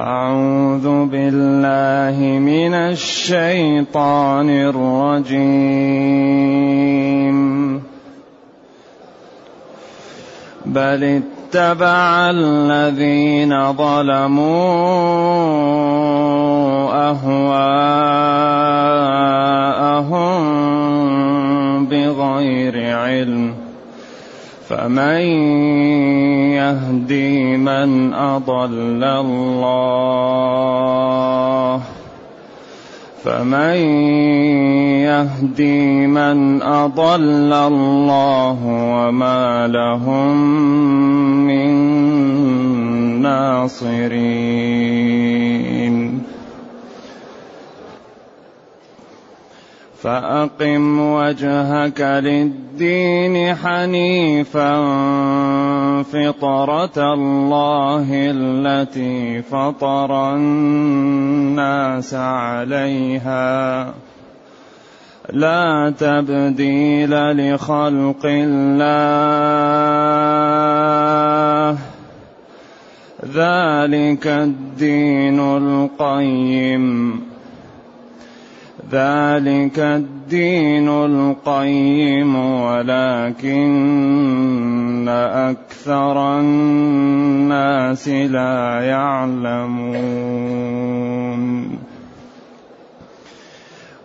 أعوذ بالله من الشيطان الرجيم. بل اتبع الذين ظلموا أهواءهم بغير علم. فمن يهدي من أضل الله فمن يهدي من أضل الله وما لهم من ناصرين فأقم وجهك للدين حنيفا. فطرة الله التي فطر الناس عليها. لا تبديل لخلق الله. ذلك الدين القيم. ذلك الدين القيم ولكن أكثر الناس لا يعلمون.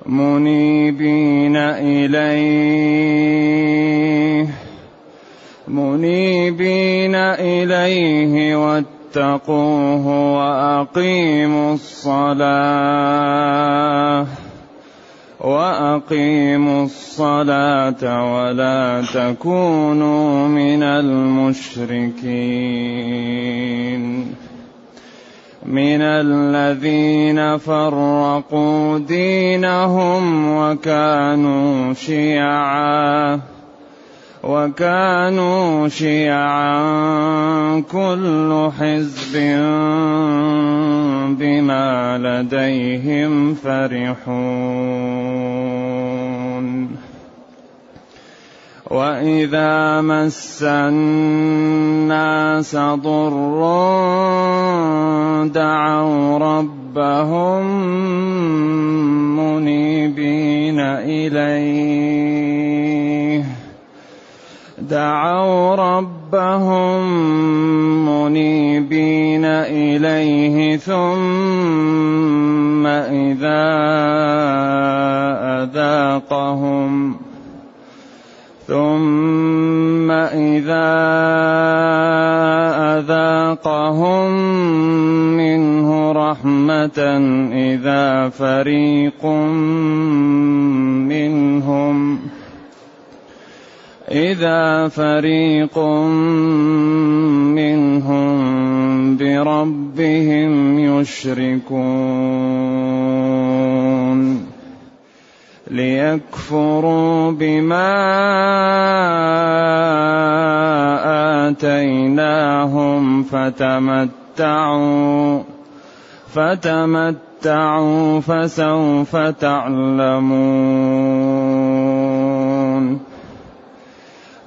منيبين إليه منيبين إليه واتقوه وأقيموا الصلاة. وأقيموا الصلاة ولا تكونوا من المشركين. من الذين فرقوا دينهم وكانوا شيعا. وكانوا شيعا كل حزب بما لديهم فرحون. وإذا مس الناس ضر دعوا ربهم منيبين إليه. دعوا ربهم منيبين إليه ثم إذا أذاقهم ثم إذا أذاقهم منه رحمة إذا فريق منهم إذا فريق منهم بربهم يشركون ليكفروا بما آتيناهم فتمتعوا فتمتعوا فسوف تعلمون.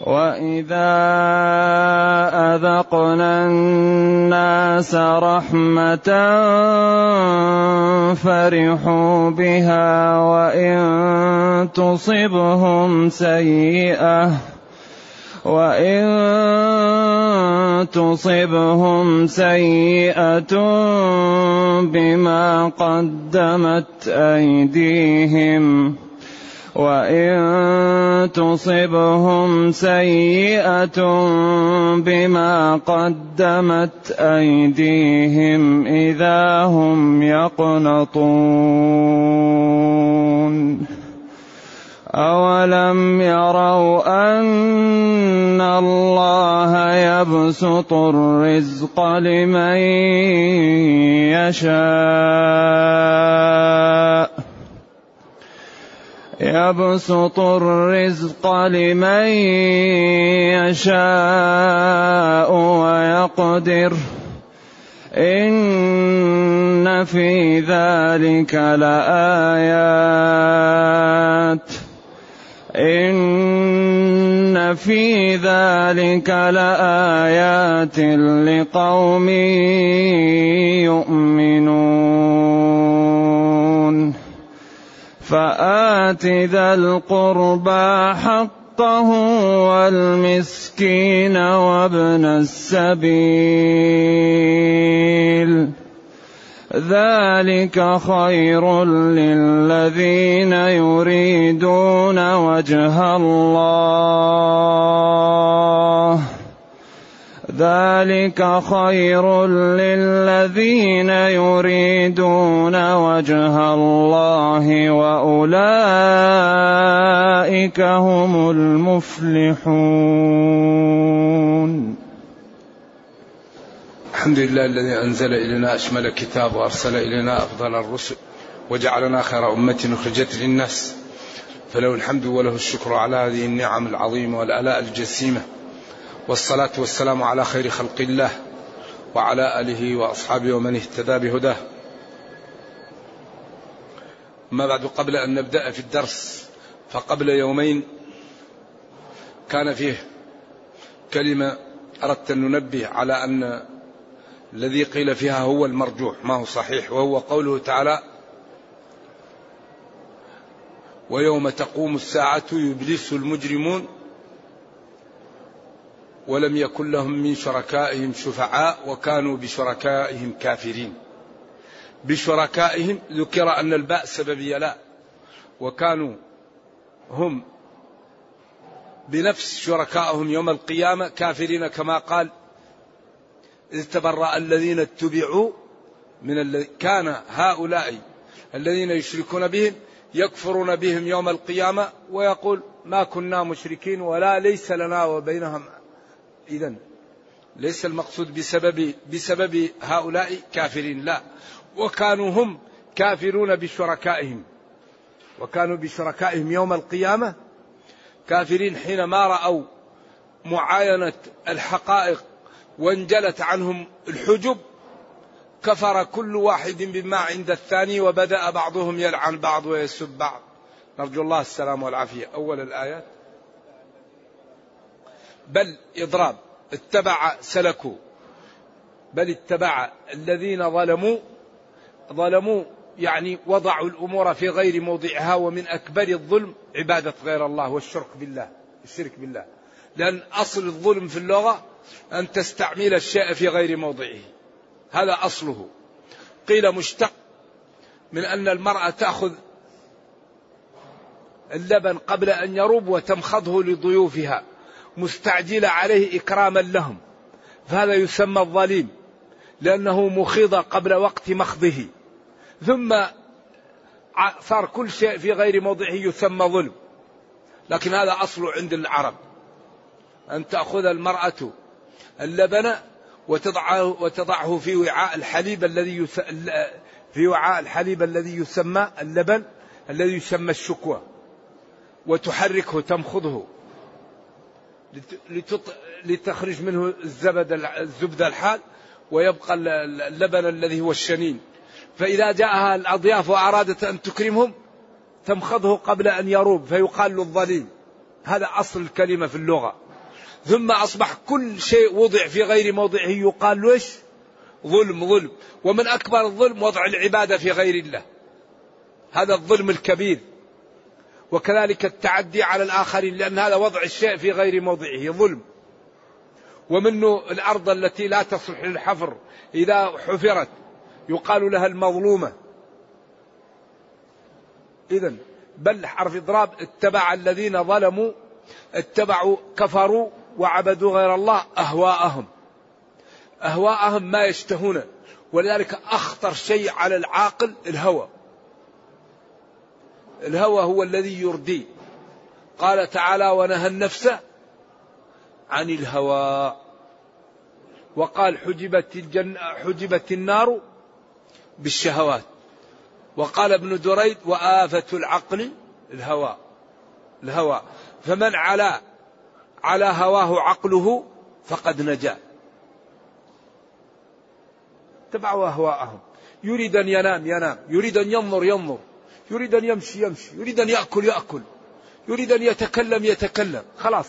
واذا اذقنا الناس رحمه فرحوا بها وان تصبهم سيئه وان تصبهم سيئه بما قدمت ايديهم وإن تصبهم سيئة بما قدمت أيديهم إذا هم يقنطون. أولم يروا أن الله يبسط الرزق لمن يشاء يبسط الرزق لمن يشاء ويقدر. إن في ذلك لآيات. إن في ذلك لآيات لقوم يؤمنون. فآت ذا القربى حقه والمسكين وابن السبيل. ذلك خير للذين يريدون وجه الله. ذلك خير للذين يريدون وجه الله وأولئك هم المفلحون. الحمد لله الذي أنزل إلينا أشمل كتاب وأرسل إلينا أفضل الرسل وجعلنا خير أمة أخرجت للناس. فله الحمد وله الشكر على هذه النعم العظيمة والآلاء الجسيمة. والصلاة والسلام على خير خلق الله وعلى آله وأصحابه ومن اهتدى بهداه. ما بعد قبل أن نبدأ في الدرس فقبل يومين كان فيه كلمة أردت أن ننبه على أن الذي قيل فيها هو المرجوح ما هو صحيح وهو قوله تعالى ويوم تقوم الساعة يبلس المجرمون ولم يكن لهم من شركائهم شفعاء وكانوا بشركائهم كافرين. بشركائهم ذكر أن الباء سببية لا وكانوا هم بنفس شركائهم يوم القيامة كافرين كما قال إذ تبرأ الذين اتبعوا من الذي كان هؤلاء الذين يشركون بهم يكفرون بهم يوم القيامة ويقول ما كنا مشركين ولا ليس لنا وبينهم إذا ليس المقصود بسبب بسبب هؤلاء كافرين لا. وكانوا هم كافرون بشركائهم. وكانوا بشركائهم يوم القيامة كافرين حينما رأوا معاينة الحقائق وانجلت عنهم الحجب كفر كل واحد بما عند الثاني وبدأ بعضهم يلعن بعض ويسب بعض. نرجو الله السلام والعافية. أول الآيات. بل إضراب اتبع سلكوا. بل اتبع الذين ظلموا ظلموا يعني وضعوا الأمور في غير موضعها ومن أكبر الظلم عبادة غير الله والشرك بالله الشرك بالله. لأن أصل الظلم في اللغة أن تستعمل الشيء في غير موضعه. هذا أصله. قيل مشتق من أن المرأة تأخذ اللبن قبل أن يروب وتمخضه لضيوفها. مستعجلة عليه إكراما لهم فهذا يسمى الظليم لأنه مخيض قبل وقت مخضه ثم صار كل شيء في غير موضعه يسمى ظلم لكن هذا أصله عند العرب أن تأخذ المرأة اللبن وتضعه وتضعه في وعاء الحليب الذي. في وعاء الحليب الذي يسمى اللبن الذي يسمى الشكوى وتحركه تمخضه. لتخرج منه الزبد الزبدة الحال ويبقى اللبن الذي هو الشنين. فإذا جاءها الأضياف وأرادت أن تكرمهم تمخضه قبل أن يروب فيقال له الظليم. هذا أصل الكلمة في اللغة. ثم أصبح كل شيء وضع في غير موضعه يقال له ظلم ظلم. ومن أكبر الظلم وضع العبادة في غير الله. هذا الظلم الكبير. وكذلك التعدي على الآخرين لأن هذا وضع الشيء في غير موضعه ظلم. ومنه الأرض التي لا تصلح للحفر إذا حفرت يقال لها المظلومة. إذا بل حرف إضراب اتبع الذين ظلموا اتبعوا كفروا وعبدوا غير الله أهواءهم. أهواءهم ما يشتهون. ولذلك أخطر شيء على العاقل الهوى. الهوى هو الذي يردي. قال تعالى ونهى النفس عن الهوى. وقال حجبت الجنة حجبت النار بالشهوات. وقال ابن دريد وآفة العقل الهوى الهوى. فمن على على هواه عقله فقد نجا. تبعوا أهواءهم. يريد أن ينام ينام. يريد أن ينظر ينظر. يريد أن يمشي يمشي. يريد أن يأكل يأكل. يريد أن يتكلم يتكلم. خلاص.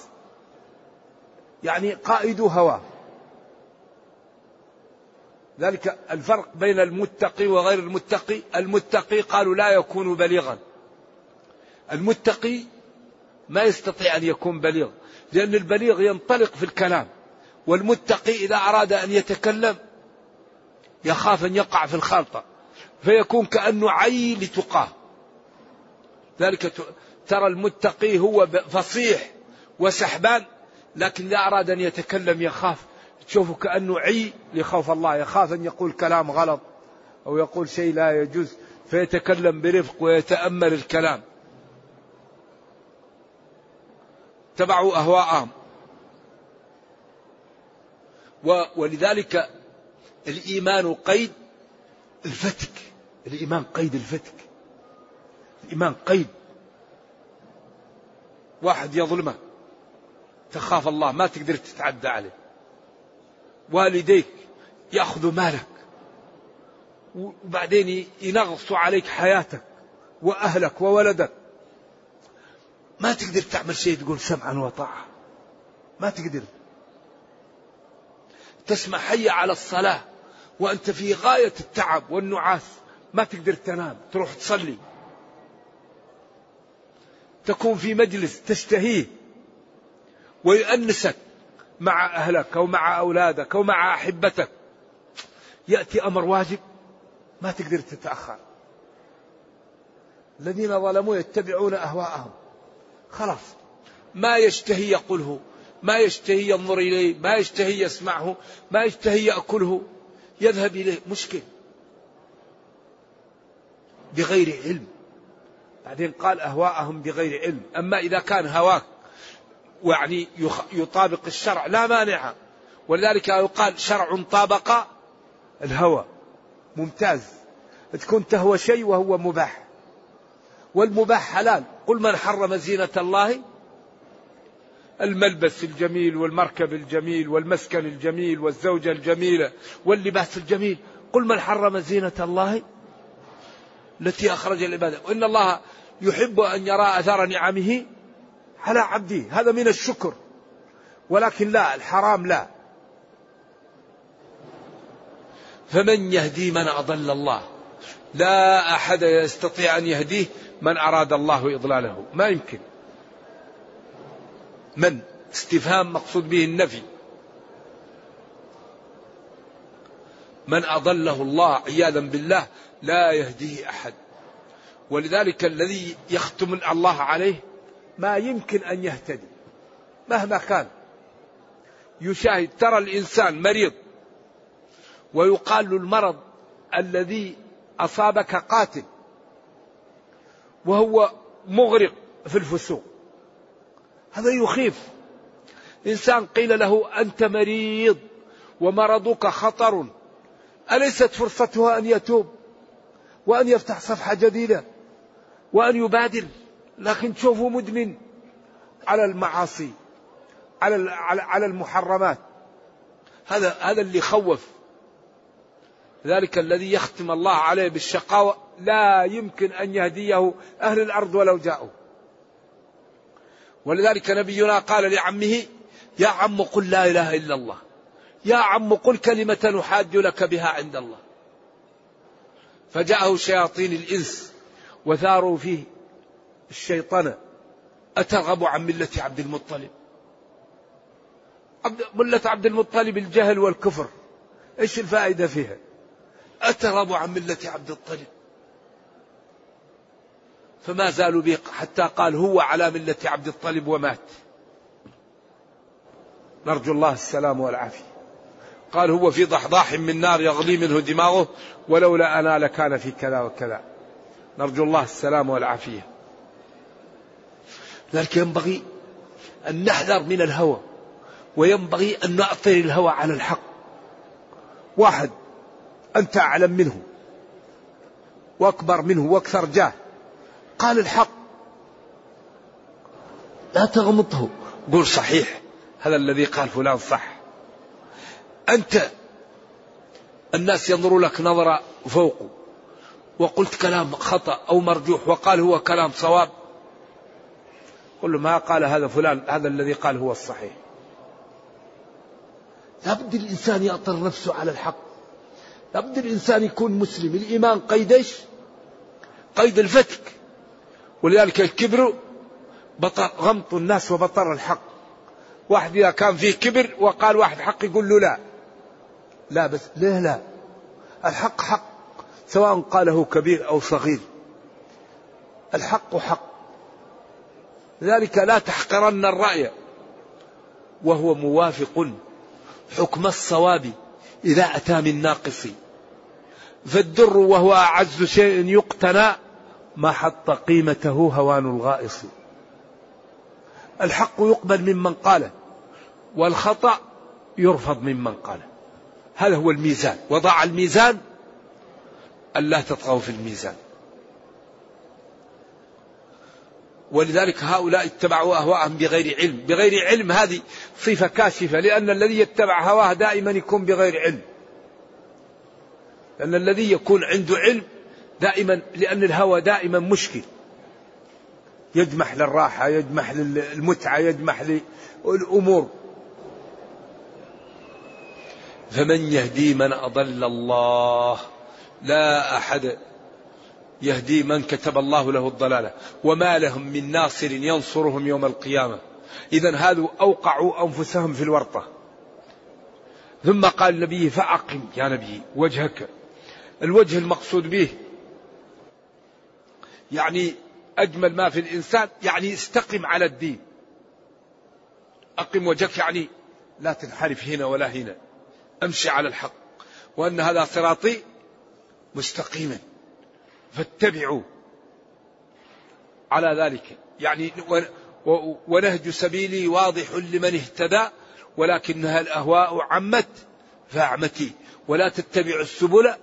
يعني قائد هواه. ذلك الفرق بين المتقي وغير المتقي. المتقي قالوا لا يكون بليغا. المتقي ما يستطيع أن يكون بليغ لأن البليغ ينطلق في الكلام. والمتقي إذا أراد أن يتكلم يخاف أن يقع في الخلطة فيكون كأنه عي لتقاه. ذلك ترى المتقي هو فصيح وسحبان لكن إذا أراد أن يتكلم يخاف. تشوفه كأنه عي لخوف الله يخاف أن يقول كلام غلط أو يقول شيء لا يجوز فيتكلم برفق ويتأمل الكلام. اتبعوا أهواءهم. ولذلك الإيمان قيد الفتك. الإيمان قيد الفتك. الإيمان قيد. واحد يظلمك تخاف الله ما تقدر تتعدى عليه. والديك يأخذوا مالك. وبعدين ينغصوا عليك حياتك وأهلك وولدك. ما تقدر تعمل شيء تقول سمعا وطاعة. ما تقدر. تسمع حي على الصلاة وأنت في غاية التعب والنعاس. ما تقدر تنام تروح تصلي. تكون في مجلس تشتهيه ويؤنسك مع أهلك أو مع أولادك أو مع أحبتك. يأتي أمر واجب ما تقدر تتأخر. الذين ظلموا يتبعون أهواءهم. خلاص. ما يشتهي يقوله ما يشتهي ينظر إليه ما يشتهي يسمعه ما يشتهي يأكله. يذهب إليه. مشكل. بغير علم. بعدين قال أهواءهم بغير علم. أما إذا كان هواك يعني يطابق الشرع لا مانع. ولذلك يقال شرع طابق الهوى. ممتاز. تكون تهوى شيء وهو مباح. والمباح حلال. قل من حرم زينة الله؟ الملبس الجميل والمركب الجميل والمسكن الجميل والزوجة الجميلة واللباس الجميل. قل من حرم زينة الله؟ التي أخرج العبادة. وإن الله يحب أن يرى أثر نعمه على عبده. هذا من الشكر. ولكن لا الحرام لا. فمن يهدي من أضل الله؟ لا أحد يستطيع أن يهديه من أراد الله إضلاله. ما يمكن. من؟ استفهام مقصود به النفي. من أضله الله عياذا بالله لا يهديه أحد. ولذلك الذي يختم الله عليه ما يمكن أن يهتدي مهما كان. يشاهد ترى الإنسان مريض ويقال له المرض الذي أصابك قاتل وهو مغرق في الفسوق. هذا يخيف. إنسان قيل له أنت مريض ومرضك خطر أليست فرصتها أن يتوب؟ وأن يفتح صفحة جديدة وأن يبادر لكن تشوفه مدمن على المعاصي على على المحرمات. هذا هذا اللي خوف ذلك الذي يختم الله عليه بالشقاوة. لا يمكن أن يهديه أهل الأرض ولو جاءوا. ولذلك نبينا قال لعمه يا عم قل لا إله إلا الله. يا عم قل كلمة نحاج لك بها عند الله. فجاءه شياطين الإنس وثاروا فيه الشيطنة أترغب عن ملة عبد المطلب؟ عبد ملة عبد المطلب الجهل والكفر. إيش الفائدة فيها؟ أترغب عن ملة عبد المطلب فما زالوا به حتى قال هو على ملة عبد الطالب ومات. نرجو الله السلام والعافية. قال هو في ضحضاح من نار يغلي منه دماغه ولولا أنا لكان في كذا وكذا. نرجو الله السلام والعافية. لذلك ينبغي أن نحذر من الهوى وينبغي أن نعطي الهوى على الحق. واحد أنت أعلم منه وأكبر منه وأكثر جاه. قال الحق. لا تغمضه. قول صحيح. هذا الذي قال فلان صح. أنت الناس ينظروا لك نظرة فوق وقلت كلام خطأ أو مرجوح وقال هو كلام صواب. قل له ما قال هذا فلان هذا الذي قال هو الصحيح. لابد الإنسان يأطر نفسه على الحق. لابد الإنسان يكون مسلم. الإيمان قيدش قيد الفتك. ولذلك الكبر بطر غمط الناس وبطر الحق. واحد إذا كان فيه كبر وقال واحد حق يقول له لا. لا بس ليه لا؟ الحق حق سواء قاله كبير أو صغير. الحق حق. لذلك لا تحقرن الرأي. وهو موافق حكم الصواب إذا أتى من ناقص. فالدر وهو أعز شيء يقتنى ما حط قيمته هوان الغائص. الحق يقبل ممن قاله والخطأ يرفض ممن قاله. هذا هو الميزان؟ وضع الميزان ألا تطغوا في الميزان. ولذلك هؤلاء اتبعوا أهواءهم بغير علم. بغير علم هذه صفة كاشفة لأن الذي يتبع هواه دائما يكون بغير علم. لأن الذي يكون عنده علم دائما لأن الهوى دائما مشكل. يجمح للراحة يجمح للمتعة يجمح للأمور. فمن يهدي من أضل الله؟ لا أحد يهدي من كتب الله له الضلالة. وما لهم من ناصر ينصرهم يوم القيامة. إذا هذو أوقعوا أنفسهم في الورطة. ثم قال النبي فأقم يا نبي وجهك. الوجه المقصود به يعني أجمل ما في الإنسان يعني استقم على الدين. أقم وجهك يعني لا تنحرف هنا ولا هنا. أمشي على الحق وأن هذا صراطي مستقيما. فاتبعوا. على ذلك. يعني ونهج سبيلي واضح لمن اهتدى ولكنها الأهواء عمت؟ فأعمتي. ولا تتبعوا السبل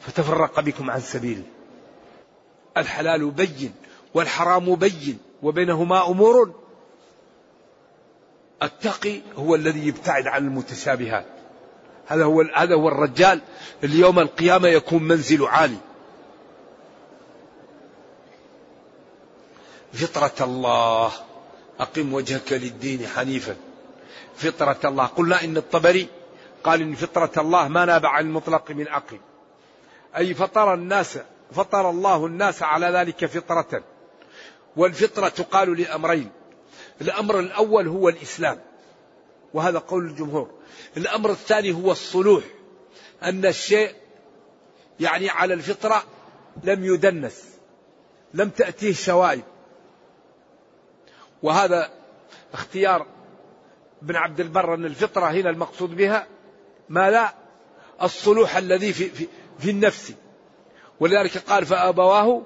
فتفرق بكم عن سبيلي الحلال بين والحرام بين وبينهما أمور. التقي هو الذي يبتعد عن المتشابهات. هذا هو هذا هو الرجال. اللي يوم القيامة يكون منزل عالي. فطرة الله. أقم وجهك للدين حنيفا. فطرة الله. قلنا إن الطبري قال إن فطرة الله ما ناب عن المطلق من أقم أي فطر الناس فطر الله الناس على ذلك فطرة. والفطرة تقال لأمرين. الأمر الأول هو الإسلام وهذا قول الجمهور. الأمر الثاني هو الصلوح أن الشيء يعني على الفطرة لم يدنس لم تأتيه شوائب. وهذا اختيار ابن عبد البر أن الفطرة هنا المقصود بها ما لا الصلوح الذي في, في, في النفس. ولذلك قال فأبواه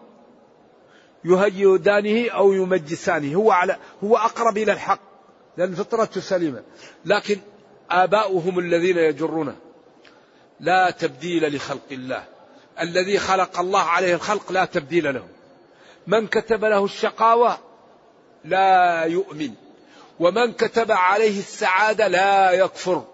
يهيدانه أو يمجسانه. هو على هو أقرب إلى الحق. لأن فطرته سليمة. لكن آباؤهم الذين يجرونه لا تبديل لخلق الله. الذي خلق الله عليه الخلق لا تبديل له. من كتب له الشقاوة لا يؤمن. ومن كتب عليه السعادة لا يكفر.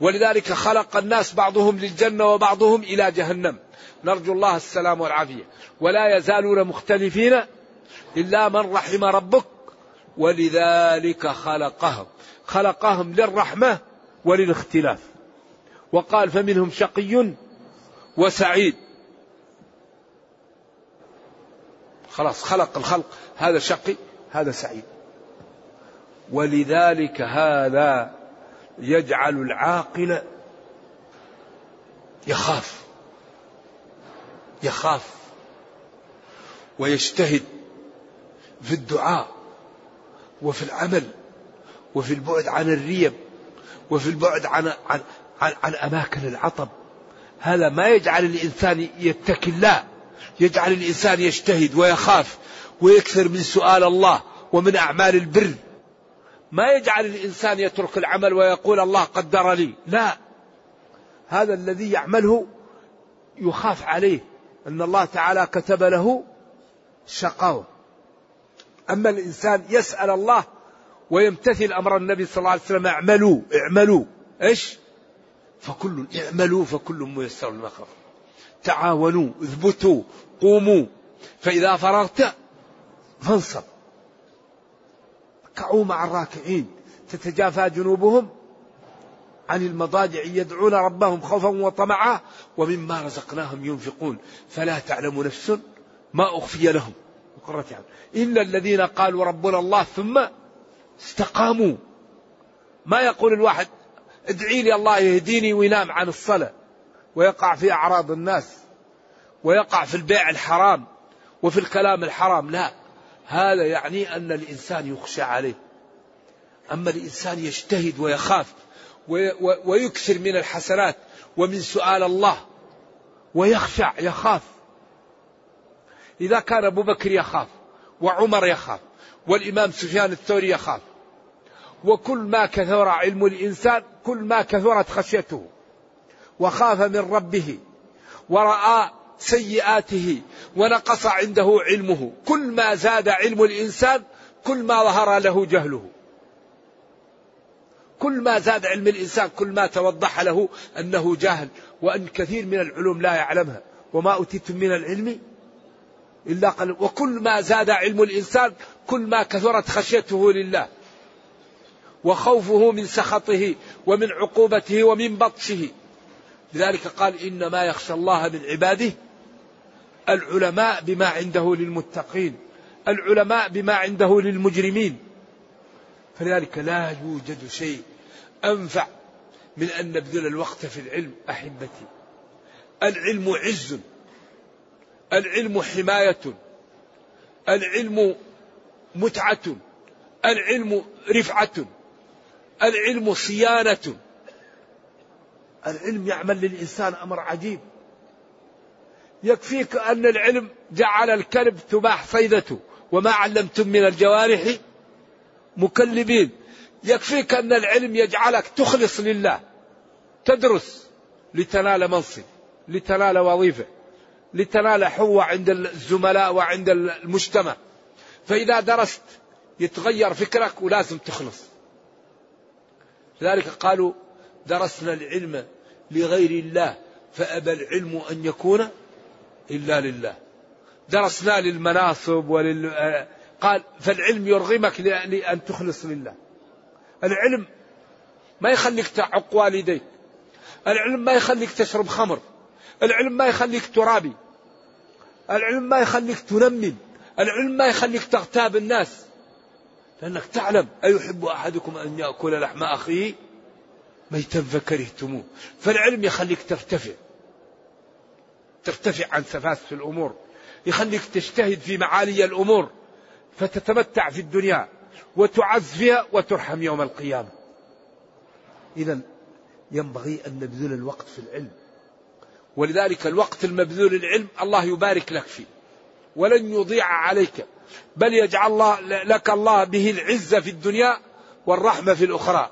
ولذلك خلق الناس بعضهم للجنة وبعضهم إلى جهنم. نرجو الله السلام والعافية. ولا يزالون مختلفين إلا من رحم ربك ولذلك خلقهم. خلقهم للرحمة وللاختلاف. وقال فمنهم شقي وسعيد. خلاص خلق الخلق. هذا شقي هذا سعيد. ولذلك هذا يجعل العاقل يخاف. يخاف ويجتهد في الدعاء وفي العمل وفي البعد عن الريب وفي البعد عن عن عن, عن أماكن العطب. هذا ما يجعل الإنسان يتكي الله يجعل الإنسان يجتهد ويخاف ويكثر من سؤال الله ومن أعمال البر. ما يجعل الإنسان يترك العمل ويقول الله قدر لي. لا. هذا الذي يعمله يخاف عليه. أن الله تعالى كتب له شقاوة. أما الإنسان يسأل الله ويمتثل أمر النبي صلى الله عليه وسلم اعملوا اعملوا. إيش؟ فكل اعملوا فكل ميسر خلق تعاونوا اثبتوا قوموا. فإذا فرغت فانصب. كعوا مع الراكعين. تتجافى جنوبهم عن المضاجع يدعون ربهم خوفا وطمعا. ومما رزقناهم ينفقون. فلا تعلم نفس ما أخفي لهم. قرة عين إلا الذين قالوا ربنا الله ثم استقاموا. ما يقول الواحد ادعي لي الله يهديني وينام عن الصلاة. ويقع في أعراض الناس. ويقع في البيع الحرام. وفي الكلام الحرام. لا. هذا يعني أن الإنسان يخشى عليه. أما الإنسان يجتهد ويخاف. ويكثر من الحسنات ومن سؤال الله ويخشع يخاف. إذا كان أبو بكر يخاف وعمر يخاف والإمام سفيان الثوري يخاف وكل ما كثر علم الإنسان كل ما كثرت خشيته وخاف من ربه ورأى سيئاته ونقص عنده علمه. كل ما زاد علم الإنسان كل ما ظهر له جهله. كل ما زاد علم الإنسان كل ما توضح له أنه جاهل وأن كثير من العلوم لا يعلمها. وما أوتيتم من العلم إلا قليل. وكل ما زاد علم الإنسان كل ما كثرت خشيته لله. وخوفه من سخطه ومن عقوبته ومن بطشه. لذلك قال إنما يخشى الله من عباده العلماء بما عنده للمتقين العلماء بما عنده للمجرمين. فلذلك لا يوجد شيء أنفع من أن نبذل الوقت في العلم أحبتي. العلم عز. العلم حماية. العلم متعة. العلم رفعة. العلم صيانة. العلم يعمل للإنسان أمر عجيب. يكفيك أن العلم جعل الكلب تباح صيدته وما علمتم من الجوارح؟ مكلبين. يكفيك أن العلم يجعلك تخلص لله تدرس لتنال منصب لتنال وظيفة لتنال حوة عند الزملاء وعند المجتمع. فإذا درست يتغير فكرك ولازم تخلص. لذلك قالوا درسنا العلم لغير الله فأبى العلم أن يكون إلا لله. درسنا للمناصب ولل قال فالعلم يرغمك لأن تخلص لله. العلم ما يخليك تعق والديك. العلم ما يخليك تشرب خمر. العلم ما يخليك ترابي. العلم ما يخليك تنمم. العلم ما يخليك تغتاب الناس. لأنك تعلم أيحب أحدكم أن يأكل لحم أخيه؟ ميتا فكرهتموه. فالعلم يخليك ترتفع. ترتفع عن سفاسف الأمور. يخليك تجتهد في معالي الأمور. فتتمتع في الدنيا. وتعز فيها وترحم يوم القيامة. إذا ينبغي أن نبذل الوقت في العلم. ولذلك الوقت المبذول للعلم الله يبارك لك فيه. ولن يضيع عليك. بل يجعل الله لك الله به العزة في الدنيا والرحمة في الأخرى.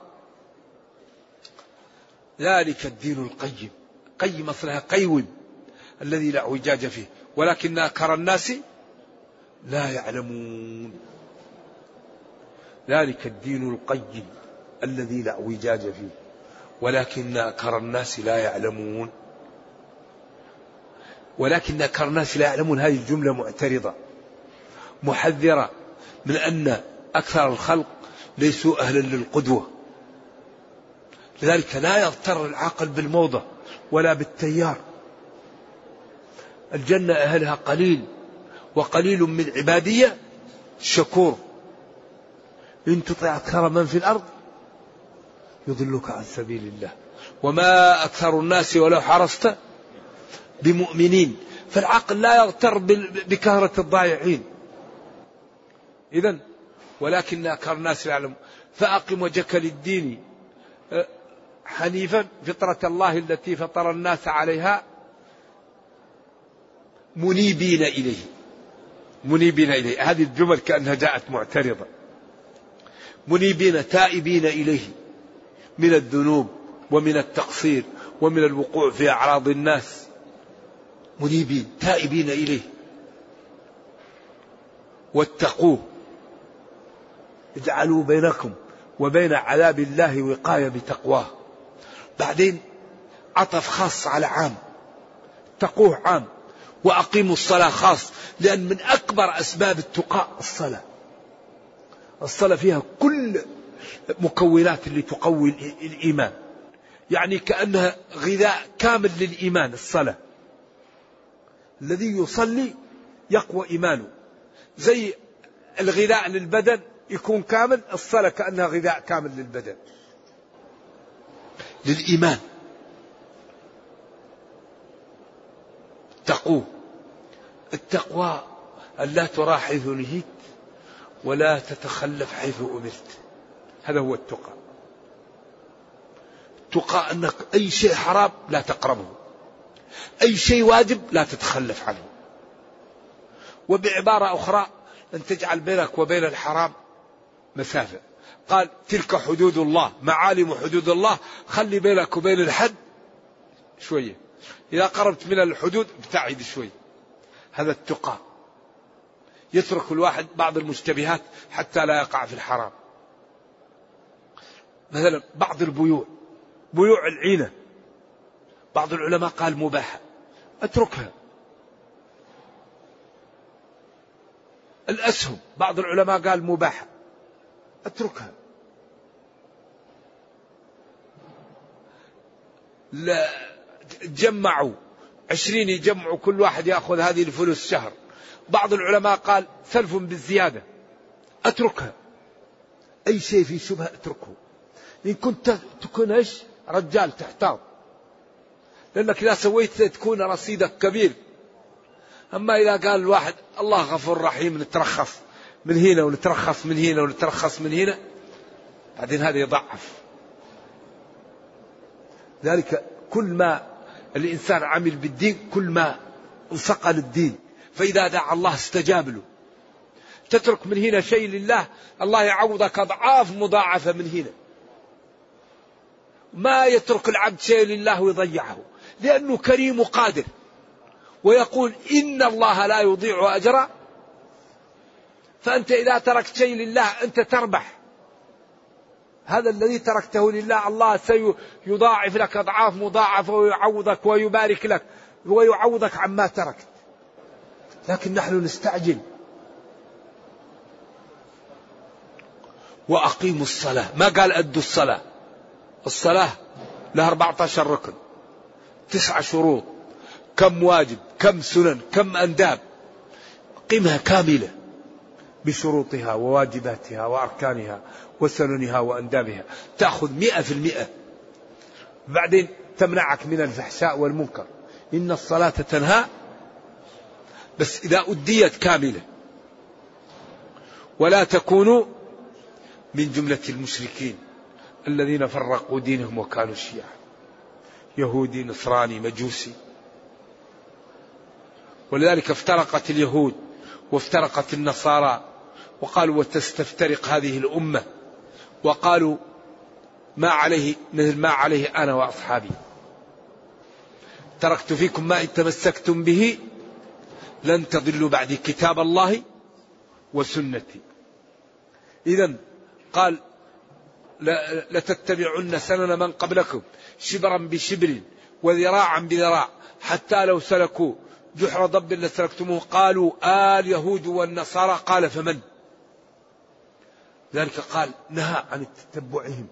ذلك الدين القيم. قيم أصلها قيم. الذي لا اعوجاج فيه. ولكن أكثر الناس لا يعلمون. ذلك الدين القيم الذي لا اعوجاج فيه. ولكن أكثر الناس لا يعلمون. ولكن أكثر الناس لا يعلمون هذه الجملة معترضة. محذرة من أن أكثر الخلق ليسوا أهلا للقدوة. لذلك لا يغتر العقل بالموضة ولا بالتيار. الجنة أهلها قليل وقليل من عبادية شكور. إن تطع أكثر من في الأرض يضلك عن سبيل الله. وما أكثر الناس ولو حرصت بمؤمنين. فالعقل لا يغتر بكثرة الضائعين. إذا ولكن أكثر الناس يعلم فأقم وجهك للدين. أه، حنيفا. فطرة الله التي فطر الناس عليها منيبين إليه. منيبين إليه. هذه الجمل كأنها جاءت معترضة. منيبين تائبين إليه من الذنوب ومن التقصير ومن الوقوع في أعراض الناس. منيبين تائبين إليه. واتقوه. اجعلوا بينكم وبين عذاب الله وقاية بتقواه. بعدين عطف خاص على عام. تقوه عام. وأقيموا الصلاة خاص لأن من أكبر أسباب التقاء الصلاة. الصلاة فيها كل مكونات اللي تقوي الإيمان. يعني كأنها غذاء كامل للإيمان الصلاة. الذي يصلي يقوى إيمانه. زي الغذاء للبدن يكون كامل الصلاة كأنها غذاء كامل للبدن. للإيمان. اتقوه. التقوى أن لا ترى حيث ولا تتخلف حيث أمرت. هذا هو التقى. التقى أنك أي شيء حرام لا تقربه. أي شيء واجب لا تتخلف عنه وبعبارة أخرى أن تجعل بينك وبين الحرام مسافة. قال تلك حدود الله معالم حدود الله. خلي بينك وبين الحد شوية. إذا قربت من الحدود ابتعد شوي. هذا التقى. يترك الواحد بعض المشتبهات حتى لا يقع في الحرام. مثلا بعض البيوع بيوع العينة. بعض العلماء قال مباحة أتركها. الأسهم بعض العلماء قال مباحة أتركها. لا جمعوا عشرين يجمعوا كل واحد يأخذ هذه الفلوس شهر. بعض العلماء قال سلف بالزيادة. أتركها. أي شيء في شبهة أتركه. إن كنت تكون إيش؟ رجال تحتاط. لأنك إذا سويت تكون رصيدك كبير. أما إذا قال الواحد الله غفور رحيم نترخص من هنا ونترخص من هنا ونترخص من هنا بعدين هذا يضعف. ذلك كل ما الإنسان عمل بالدين كل ما انصقل الدين فإذا دعا الله استجاب له تترك من هنا شيء لله الله يعوضك أضعاف مضاعفة من هنا. ما يترك العبد شيء لله ويضيعه لأنه كريم وقادر. ويقول إن الله لا يضيع أجر. فأنت إذا تركت شيء لله أنت تربح. هذا الذي تركته لله الله سيضاعف لك أضعاف مضاعفة ويعوضك ويبارك لك ويعوضك عما تركت. لكن نحن نستعجل. وأقيموا الصلاة. ما قال أدوا الصلاة؟ الصلاة لها 14 ركن. تسعة شروط. كم واجب كم سنن كم أنداب. قمها كاملة بشروطها وواجباتها وأركانها وسننها وأندابها. تأخذ مئة في المئة. بعدين تمنعك من الفحشاء والمنكر. إن الصلاة تنهى بس إذا أديت كاملة. ولا تكونوا من جملة المشركين الذين فرقوا دينهم وكانوا شيعا. يهودي نصراني مجوسي. ولذلك افترقت اليهود وافترقت النصارى وقالوا وتستفترق هذه الأمة. وقالوا ما عليه مثل ما عليه أنا وأصحابي. تركت فيكم ما إن تمسكتم به لن تضلوا بعد كتاب الله وسنتي. إذا قال لتتبعن سنن من قبلكم شبرا بشبر وذراعا بذراع حتى لو سلكوا جحر ضب لسلكتموه قالوا آل يهود والنصارى قال فمن؟ ذلك قال نهى عن تتبعهم.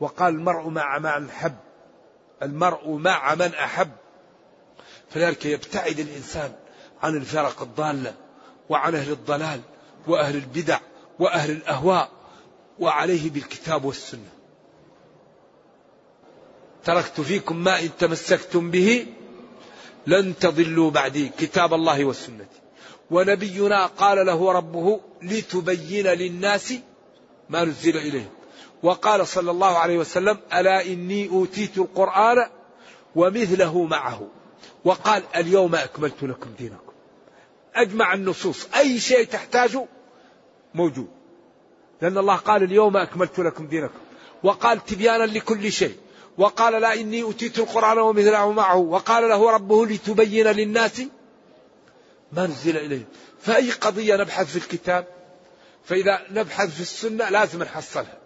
وقال المرء مع من أحب المرء مع من أحب. فذلك يبتعد الإنسان عن الفرق الضالة وعن أهل الضلال وأهل البدع وأهل الأهواء وعليه بالكتاب والسنة. تركت فيكم ما إن تمسكتم به لن تضلوا بعدي كتاب الله والسنة ونبينا قال له ربه لتبين للناس ما نزل إليهم. وقال صلى الله عليه وسلم ألا إني أوتيت القرآن ومثله معه. وقال اليوم أكملت لكم دينكم. أجمع النصوص. أي شيء تحتاجه موجود. لأن الله قال اليوم أكملت لكم دينكم. وقال تبيانا لكل شيء. وقال لا إني أتيت القرآن ومثله معه. وقال له ربه لتبين للناس ما نزل إليه. فأي قضية نبحث في الكتاب؟ فإذا نبحث في السنة لازم نحصلها.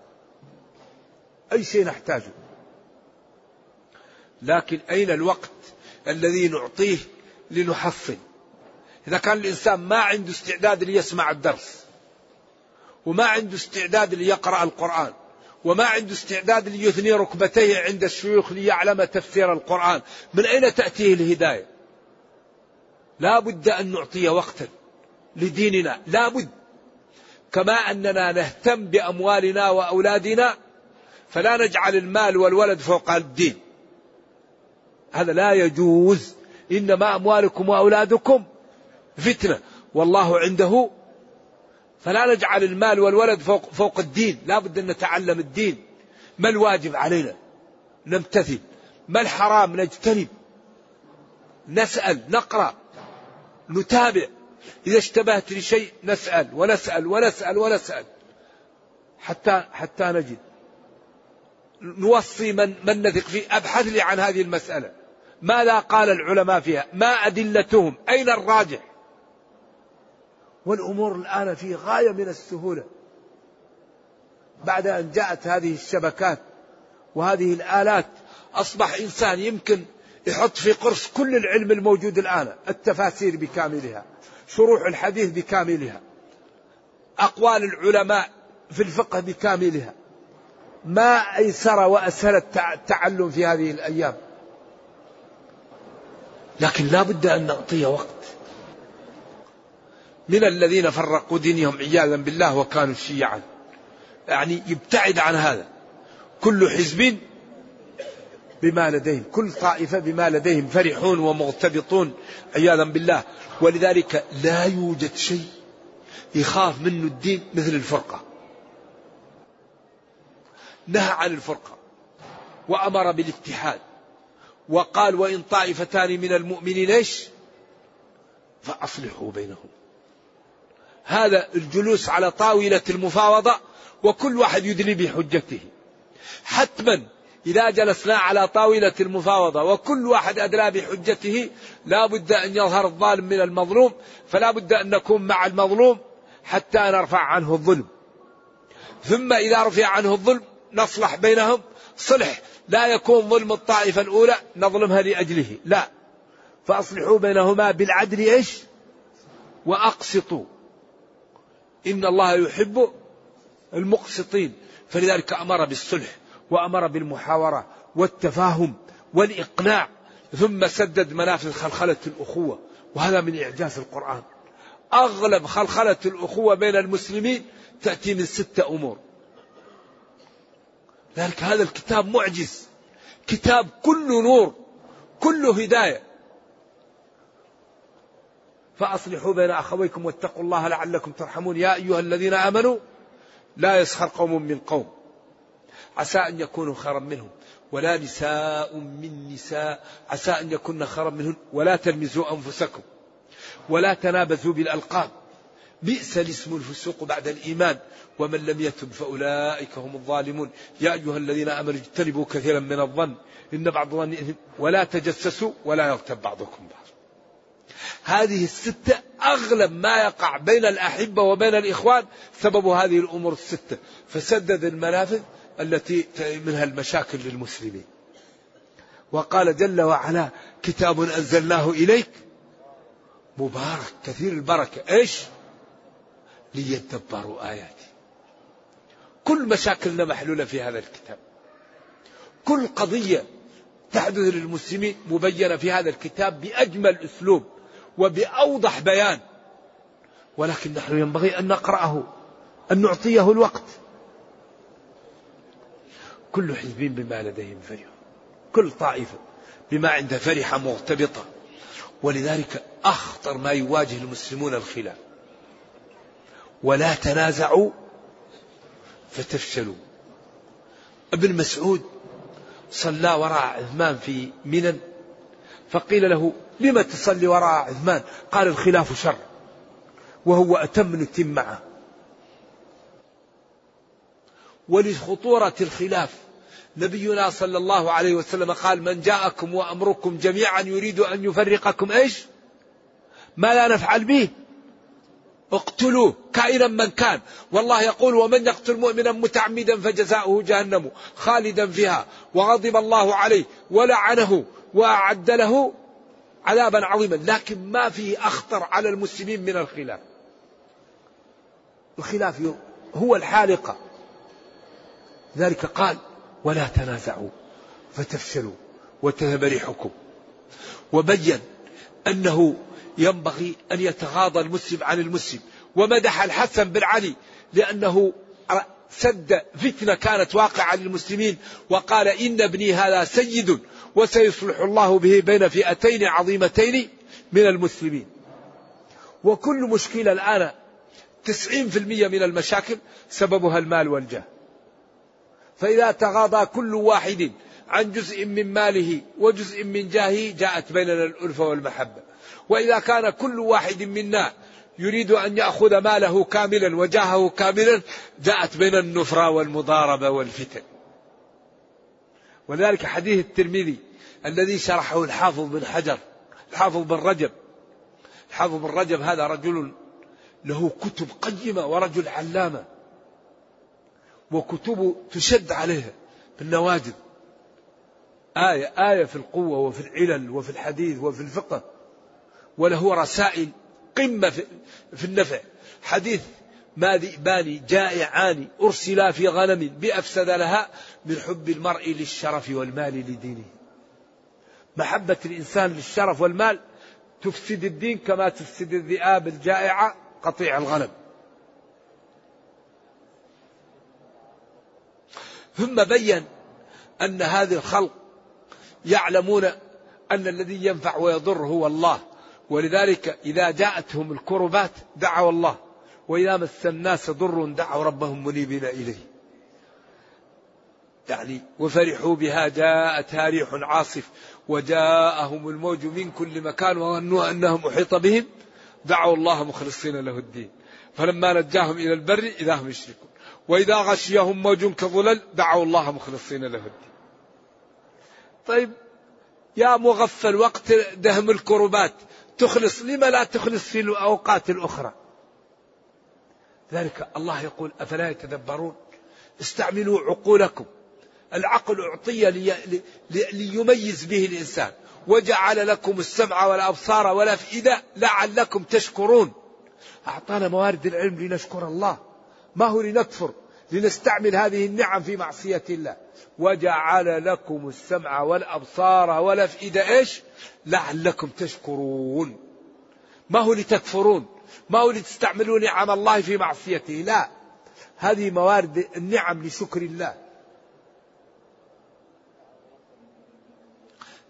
أي شيء نحتاجه. لكن أين الوقت الذي نعطيه لنحصل؟ إذا كان الإنسان ما عنده استعداد ليسمع الدرس وما عنده استعداد ليقرأ القرآن وما عنده استعداد ليثني ركبتيه عند الشيوخ ليعلم تفسير القرآن من أين تأتيه الهداية؟ لا بد أن نعطي وقتا لديننا لا بد. كما أننا نهتم بأموالنا وأولادنا فلا نجعل المال والولد فوق الدين. هذا لا يجوز إنما أموالكم وأولادكم. فتنة. والله عنده فلا نجعل المال والولد فوق, فوق الدين. لا بد أن نتعلم الدين. ما الواجب علينا؟ نمتثل. ما الحرام؟ نجتنب. نسأل. نقرأ. نتابع. إذا اشتبهت لشيء نسأل ونسأل ونسأل ونسأل. حتى حتى نجد. نوصي من من نثق فيه. أبحث لي عن هذه المسألة. ماذا قال العلماء فيها؟ ما أدلتهم؟ أين الراجح؟ والأمور الآن في غاية من السهولة. بعد أن جاءت هذه الشبكات وهذه الآلات أصبح إنسان يمكن يحط في قرص كل العلم الموجود الآن التفاسير بكاملها شروح الحديث بكاملها أقوال العلماء في الفقه بكاملها. ما أيسر وأسهل التعلم في هذه الأيام. لكن لا بد أن نعطيه وقت. من الذين فرقوا دينهم عياذا بالله وكانوا شيعا. يعني يبتعد عن هذا. كل حزب بما لديهم كل طائفة بما لديهم فرحون ومغتبطون عياذا بالله. ولذلك لا يوجد شيء يخاف منه الدين مثل الفرقة. نهى عن الفرقة وأمر بالاتحاد. وقال وإن طائفتان من المؤمنين إيش؟ فأصلحوا بينهم. هذا الجلوس على طاولة المفاوضة وكل واحد يدلي بحجته. حتما إذا جلسنا على طاولة المفاوضة وكل واحد أدلى بحجته لا بد أن يظهر الظالم من المظلوم فلا بد أن نكون مع المظلوم حتى نرفع عنه الظلم. ثم إذا رفع عنه الظلم نصلح بينهم. صلح لا يكون ظلم الطائفة الأولى نظلمها لأجله. لا. فأصلحوا بينهما بالعدل إيش؟ وأقسطوا. إن الله يحب المقسطين. فلذلك أمر بالصلح وأمر بالمحاورة والتفاهم والإقناع ثم سدد منافذ خلخلة الأخوة وهذا من إعجاز القرآن. أغلب خلخلة الأخوة بين المسلمين تأتي من ستة أمور. ذلك هذا الكتاب معجز. كتاب كله نور كله هداية. فأصلحوا بين أخويكم واتقوا الله لعلكم ترحمون. يا أيها الذين آمنوا لا يسخر قوم من قوم. عسى أن يكونوا خيرا منهم ولا نساء من نساء. عسى أن يكون خيرا منهن ولا تلمزوا أنفسكم ولا تنابزوا بالألقاب. بئس الاسم الفسوق بعد الإيمان ومن لم يتب فأولئك هم الظالمون. يا أيها الذين آمنوا اجتنبوا كثيرا من الظن إن بعض الظن ولا تجسسوا ولا يغتب بعضكم بعض هذه الستة أغلب ما يقع بين الأحبة وبين الإخوان سبب هذه الأمور الستة. فسدد المنافذ التي منها المشاكل للمسلمين. وقال جل وعلا كتاب أنزلناه إليك مبارك كثير البركة. إيش؟ ليدبروا آياته كل مشاكلنا محلولة في هذا الكتاب. كل قضية تحدث للمسلمين مبينة في هذا الكتاب بأجمل أسلوب. وبأوضح بيان. ولكن نحن ينبغي أن نقرأه أن نعطيه الوقت. كل حزب بما لديهم فرح كل طائفة بما عندها فرحة مرتبطة. ولذلك أخطر ما يواجه المسلمون الخلاف. ولا تنازعوا فتفشلوا. ابن مسعود صلى وراء عثمان في منى فقيل له لم تصلي وراء عثمان؟ قال الخلاف شر. وهو أتم نتم معه. ولخطورة الخلاف نبينا صلى الله عليه وسلم قال من جاءكم وأمركم جميعا يريد أن يفرقكم إيش؟ ما لا نفعل به. اقتلوه كائنا من كان. والله يقول ومن يقتل مؤمنا متعمدا فجزاؤه جهنم خالدا فيها. وغضب الله عليه ولعنه وأعد له عذابا عظيما. لكن ما فيه أخطر على المسلمين من الخلاف. الخلاف هو الحالقة ذلك قال ولا تنازعوا فتفشلوا وتذهب ريحكم. وبين أنه ينبغي أن يتغاضى المسلم عن المسلم. ومدح الحسن بن علي لأنه سد فتنة كانت واقعة للمسلمين وقال إن ابني هذا سيد وسيصلح الله به بين فئتين عظيمتين من المسلمين. وكل مشكلة الآن تسعين في المية من المشاكل سببها المال والجاه. فإذا تغاضى كل واحد عن جزء من ماله وجزء من جاهه جاءت بيننا الألفة والمحبة. وإذا كان كل واحد منا يريد أن يأخذ ماله كاملا وجاهه كاملا جاءت بين النفرة والمضاربة والفتن. ولذلك حديث الترمذي الذي شرحه الحافظ بن حجر الحافظ بن رجب. الحافظ بن رجب هذا رجل له كتب قيمة ورجل علامة وكتبه تشد عليها بالنواجذ آية آية في القوة وفي العلل وفي الحديث وفي الفقه وله رسائل قمة في النفع. حديث ما ذئبان جائعان أرسلا في غنم بأفسد لها من حب المرء للشرف والمال لدينه. محبة الإنسان للشرف والمال تفسد الدين كما تفسد الذئاب الجائعة قطيع الغنم. ثم بين أن هذه الخلق يعلمون أن الذي ينفع ويضر هو الله. ولذلك إذا جاءتهم الكربات دعوا الله وإذا مس الناس ضر دعوا ربهم منيبين إليه. يعني وفرحوا بها جاءتها ريح عاصف وجاءهم الموج من كل مكان وظنوا أنهم أحيط بهم دعوا الله مخلصين له الدين. فلما نجاهم إلى البر إذا هم يشركون. وإذا غشيهم موج كظلل دعوا الله مخلصين له الدين. طيب يا مغفل وقت دهم الكربات تخلص لما لا تخلص في الأوقات الأخرى؟ ذلك الله يقول أفلا يتدبرون؟ استعملوا عقولكم. العقل أعطي لي لي ليميز به الإنسان. وجعل لكم السمع والأبصار والأفئدة لعلكم تشكرون. أعطانا موارد العلم لنشكر الله. ما هو لنكفر؟ لنستعمل هذه النعم في معصية الله. وجعل لكم السمع والأبصار والأفئدة إيش؟ لعلكم تشكرون. ما هو لتكفرون؟ ما هو لتستعملون نعم الله في معصيته؟ لا. هذه موارد النعم لشكر الله.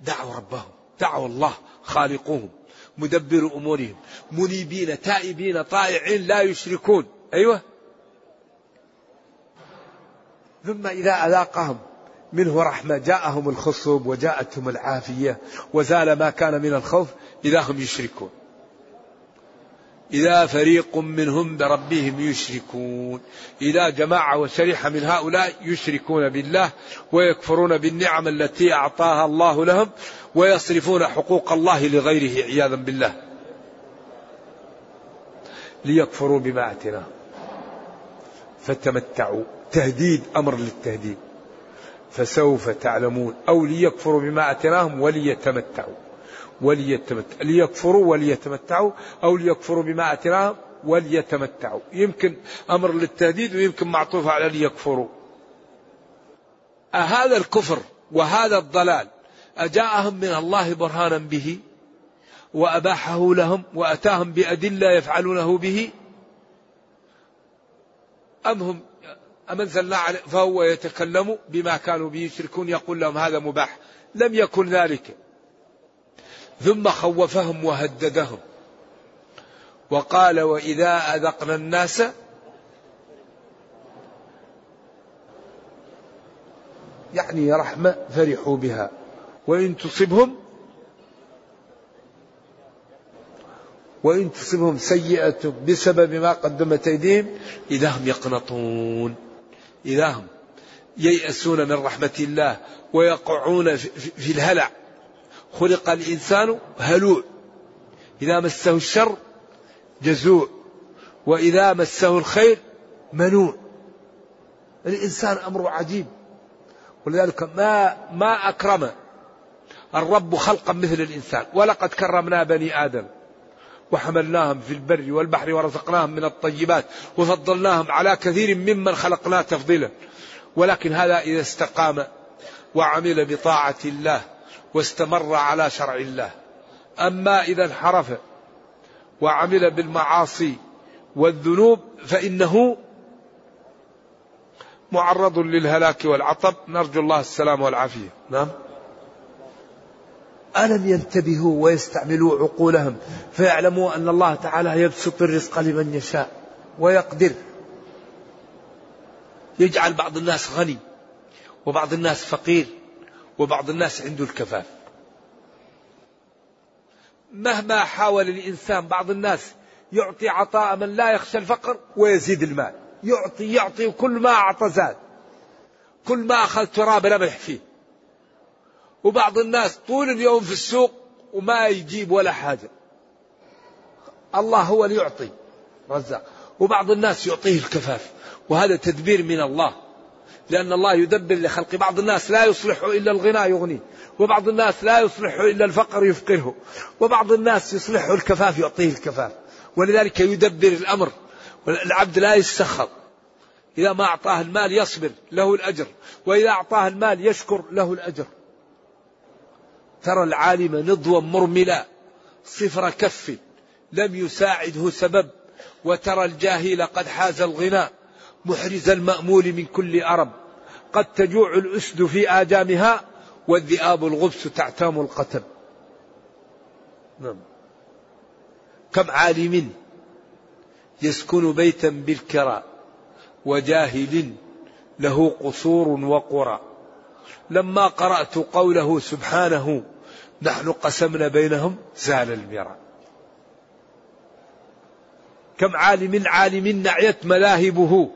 دعوا ربهم دعوا الله خالقوهم مدبر أمورهم منيبين تائبين طائعين لا يشركون. أيوه. ثم إذا أذاقهم منه رحمة. جاءهم الخصوب وجاءتهم العافية وزال ما كان من الخوف إذا هم يشركون. إذا فريق منهم بربهم يشركون. إذا جماعة وشريحة من هؤلاء يشركون بالله ويكفرون بالنعم التي أعطاها الله لهم ويصرفون حقوق الله لغيره عياذا بالله. ليكفروا بما أتيناهم. فتمتعوا. تهديد أمر للتهديد. فسوف تعلمون أو ليكفروا بما أتيناهم وليتمتعوا. وليتمتعوا ليكفروا وليتمتعوا أو ليكفروا بما أتناهم وليتمتعوا. يمكن أمر للتهديد ويمكن معطوف على ليكفروا. أهذا الكفر وهذا الضلال أجاءهم من الله برهانا به وأباحه لهم وأتاهم بأدلة يفعلونه به أم هم أم أنزلنا فهو يتكلم بما كانوا به يشركون يقول لهم هذا مباح. لم يكن ذلك. ثم خوفهم وهددهم. وقال وإذا أذقنا الناس يعني رحمة فرحوا بها. وإن تصبهم وإن تصبهم سيئة بسبب ما قدمت أيديهم إذا هم يقنطون. إذا هم ييأسون من رحمة الله ويقعون في الهلع. خلق الإنسان هلوع. إذا مسه الشر جزوع. وإذا مسه الخير منوع. الإنسان أمره عجيب. ولذلك ما ما أكرم الرب خلقا مثل الإنسان. ولقد كرمنا بني آدم. وحملناهم في البر والبحر ورزقناهم من الطيبات وفضلناهم على كثير ممن خلقنا تفضيلا. ولكن هذا إذا استقام وعمل بطاعة الله واستمر على شرع الله. أما إذا انحرف وعمل بالمعاصي والذنوب فإنه معرض للهلاك والعطب. نرجو الله السلام والعافية. نعم. ألم ينتبهوا ويستعملوا عقولهم فيعلموا أن الله تعالى يبسط الرزق لمن يشاء ويقدر. يجعل بعض الناس غني وبعض الناس فقير وبعض الناس عنده الكفاف. مهما حاول الإنسان بعض الناس يعطي عطاء من لا يخشى الفقر ويزيد المال. يعطي يعطي وكل ما أعطى زاد. كل ما أخذ تراب رمح فيه. وبعض الناس طول اليوم في السوق وما يجيب ولا حاجة. الله هو اللي يعطي رزاق. وبعض الناس يعطيه الكفاف. وهذا تدبير من الله. لأن الله يدبر لخلق. بعض الناس لا يصلح إلا الغنى يغنيه. وبعض الناس لا يصلح إلا الفقر يفقره وبعض الناس يصلحه الكفاف يعطيه الكفاف. ولذلك يدبر الأمر. العبد لا يستخر إذا ما أعطاه المال يصبر له الأجر. وإذا أعطاه المال يشكر له الأجر. ترى العالم نضوا مرملا. صفر كف لم يساعده سبب. وترى الجاهل قد حاز الغنى. محرز المأمول من كل أرب. قد تجوع الأسد في آجامها والذئاب الغبس تعتام القتب. نعم. كم عالم يسكن بيتا بالكرى. وجاهل له قصور وقرى. لما قرأت قوله سبحانه نحن قسمنا بينهم زال الميراث. كم عالم عالم نعيت ملاهبه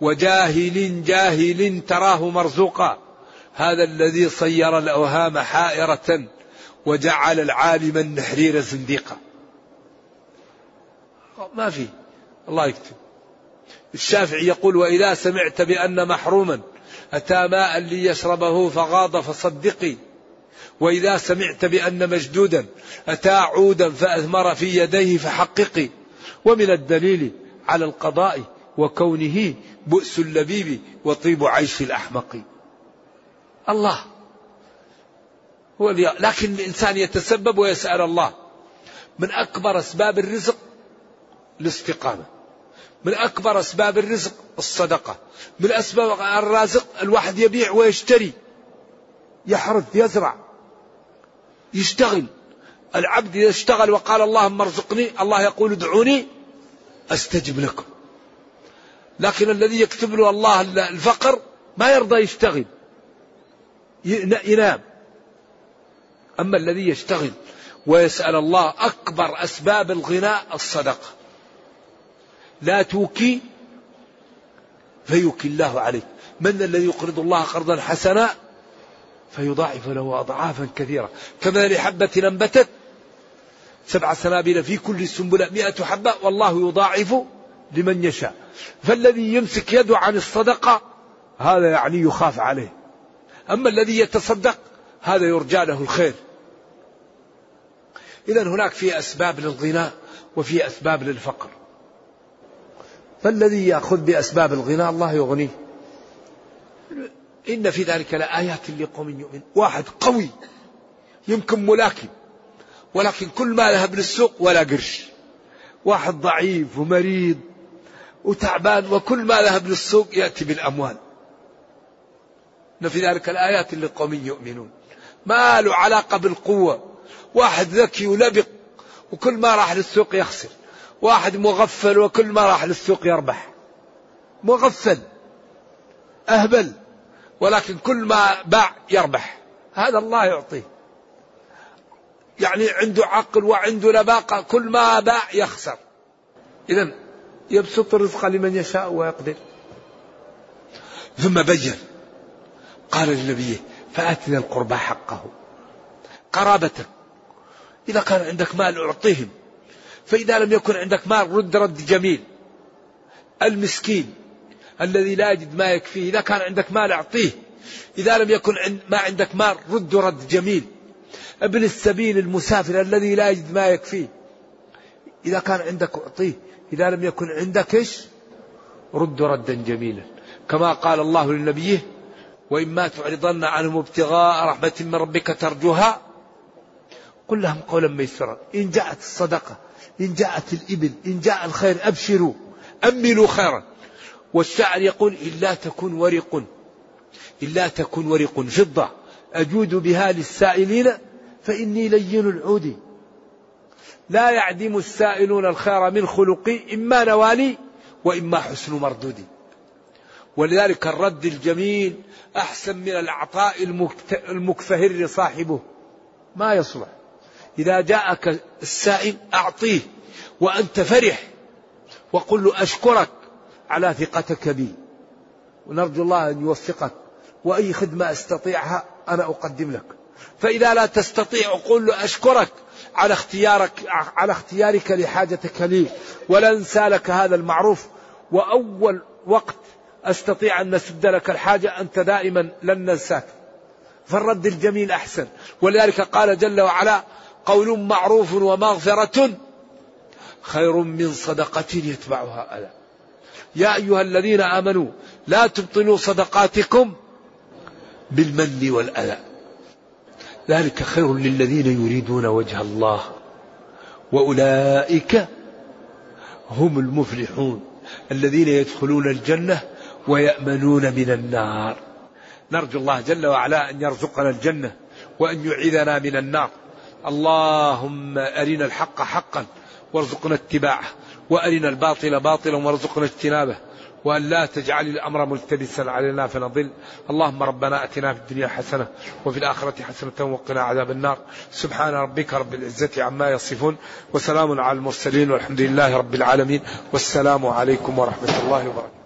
وجاهل جاهل تراه مرزوقا. هذا الذي صير الأوهام حائرة وجعل العالم النحرير زنديقا. ما في. الله يكتب. الشافعي يقول وإذا سمعت بأن محروما أتى ماء ليشربه فغاض فصدقي. وإذا سمعت بأن مجدودا أتى عودا فأثمر في يديه فحققي. ومن الدليل على القضاء وكونه بؤس اللبيب وطيب عيش الأحمق. الله. هو لكن الإنسان يتسبب ويسأل الله. من أكبر أسباب الرزق الاستقامة. من أكبر أسباب الرزق الصدقة. من أسباب الرازق الواحد يبيع ويشتري. يحرث يزرع يشتغل. العبد إذا اشتغل وقال اللهم ارزقني الله يقول ادعوني أستجب لكم. لكن الذي يكتب له الله الفقر ما يرضى يشتغل. ينام. أما الذي يشتغل ويسأل الله أكبر أسباب الغنى الصدقة. لا توكي فيوكي الله عليك من الذي يقرض الله قرضا حسنا فيضاعف له أضعافا كثيرة. كمثل حبة أنبتت سبع سنابل في كل سنبلة مئة حبة والله يضاعف لمن يشاء. فالذي يمسك يده عن الصدقة هذا يعني يخاف عليه. أما الذي يتصدق هذا يرجى له الخير. إذا هناك في أسباب للغنى وفي أسباب للفقر. فالذي يأخذ بأسباب الغنى الله يغنيه. إن في ذلك لآيات لقوم يؤمن واحد قوي يمكن ملاكم ولكن كل ما ذهب للسوق ولا قرش. واحد ضعيف ومريض وتعبان وكل ما ذهب للسوق يأتي بالأموال. إن في ذلك الآيات لقوم يؤمنون. ما له علاقة بالقوة. واحد ذكي ولبق وكل ما راح للسوق يخسر. واحد مغفل وكل ما راح للسوق يربح. مغفل أهبل ولكن كل ما باع يربح. هذا الله يعطيه. يعني عنده عقل وعنده لباقة كل ما باع يخسر. إذا يبسط الرزق لمن يشاء ويقدر. ثم بين قال لنبيه فآتنا القربى حقه. قرابتك إذا كان عندك مال أعطيهم. فإذا لم يكن عندك مال رد رد جميل. المسكين الذي لا يجد ما يكفيه إذا كان عندك مال أعطيه. إذا لم يكن ما عندك مال رد رد جميل. ابن السبيل المسافر الذي لا يجد ما يكفيه. إذا كان عندك أعطيه إذا لم يكن عندك إيش؟ رد ردا جميلا. كما قال الله لنبيه وإما تعرضن عنهم ابتغاء رحمة من ربك ترجوها. قل لهم قولا ميسرا إن جاءت الصدقة إن جاءت الإبل إن جاء الخير أبشروا أملوا خيرا. والشاعر يقول إلا تكن ورق إلا تكن ورق فضة أجود بها للسائلين فإني لين العود. لا يعدم السائلون الخير من خلقي إما نوالي وإما حسن مردودي. ولذلك الرد الجميل أحسن من الأعطاء المكفهر لصاحبه ما يصلح. إذا جاءك السائل أعطيه وأنت فرح وقل له أشكرك على ثقتك بي. ونرجو الله أن يوفقك وأي خدمة أستطيعها أنا أقدم لك. فإذا لا تستطيع قل له أشكرك على اختيارك على اختيارك لحاجتك لي. ولا انسى لك هذا المعروف. وأول وقت أستطيع أن نسد لك الحاجة أنت دائما لن ننساك. فالرد الجميل أحسن. ولذلك قال جل وعلا قول معروف ومغفرة خير من صدقة يتبعها اذى يا أيها الذين آمنوا لا تبطلوا صدقاتكم بالمن والأذى. ذلك خير للذين يريدون وجه الله وأولئك هم المفلحون الذين يدخلون الجنة ويأمنون من النار. نرجو الله جل وعلا أن يرزقنا الجنة وأن يعيذنا من النار. اللهم أرنا الحق حقا وارزقنا اتباعه وأرنا الباطل باطلا وارزقنا اجتنابه وأن لا تجعل الأمر ملتبسا علينا فنضل. اللهم ربنا أتنا في الدنيا حسنة وفي الآخرة حسنة وقنا عذاب النار. سبحان ربك رب العزة عما يصفون وسلام على المرسلين والحمد لله رب العالمين. والسلام عليكم ورحمة الله وبركاته.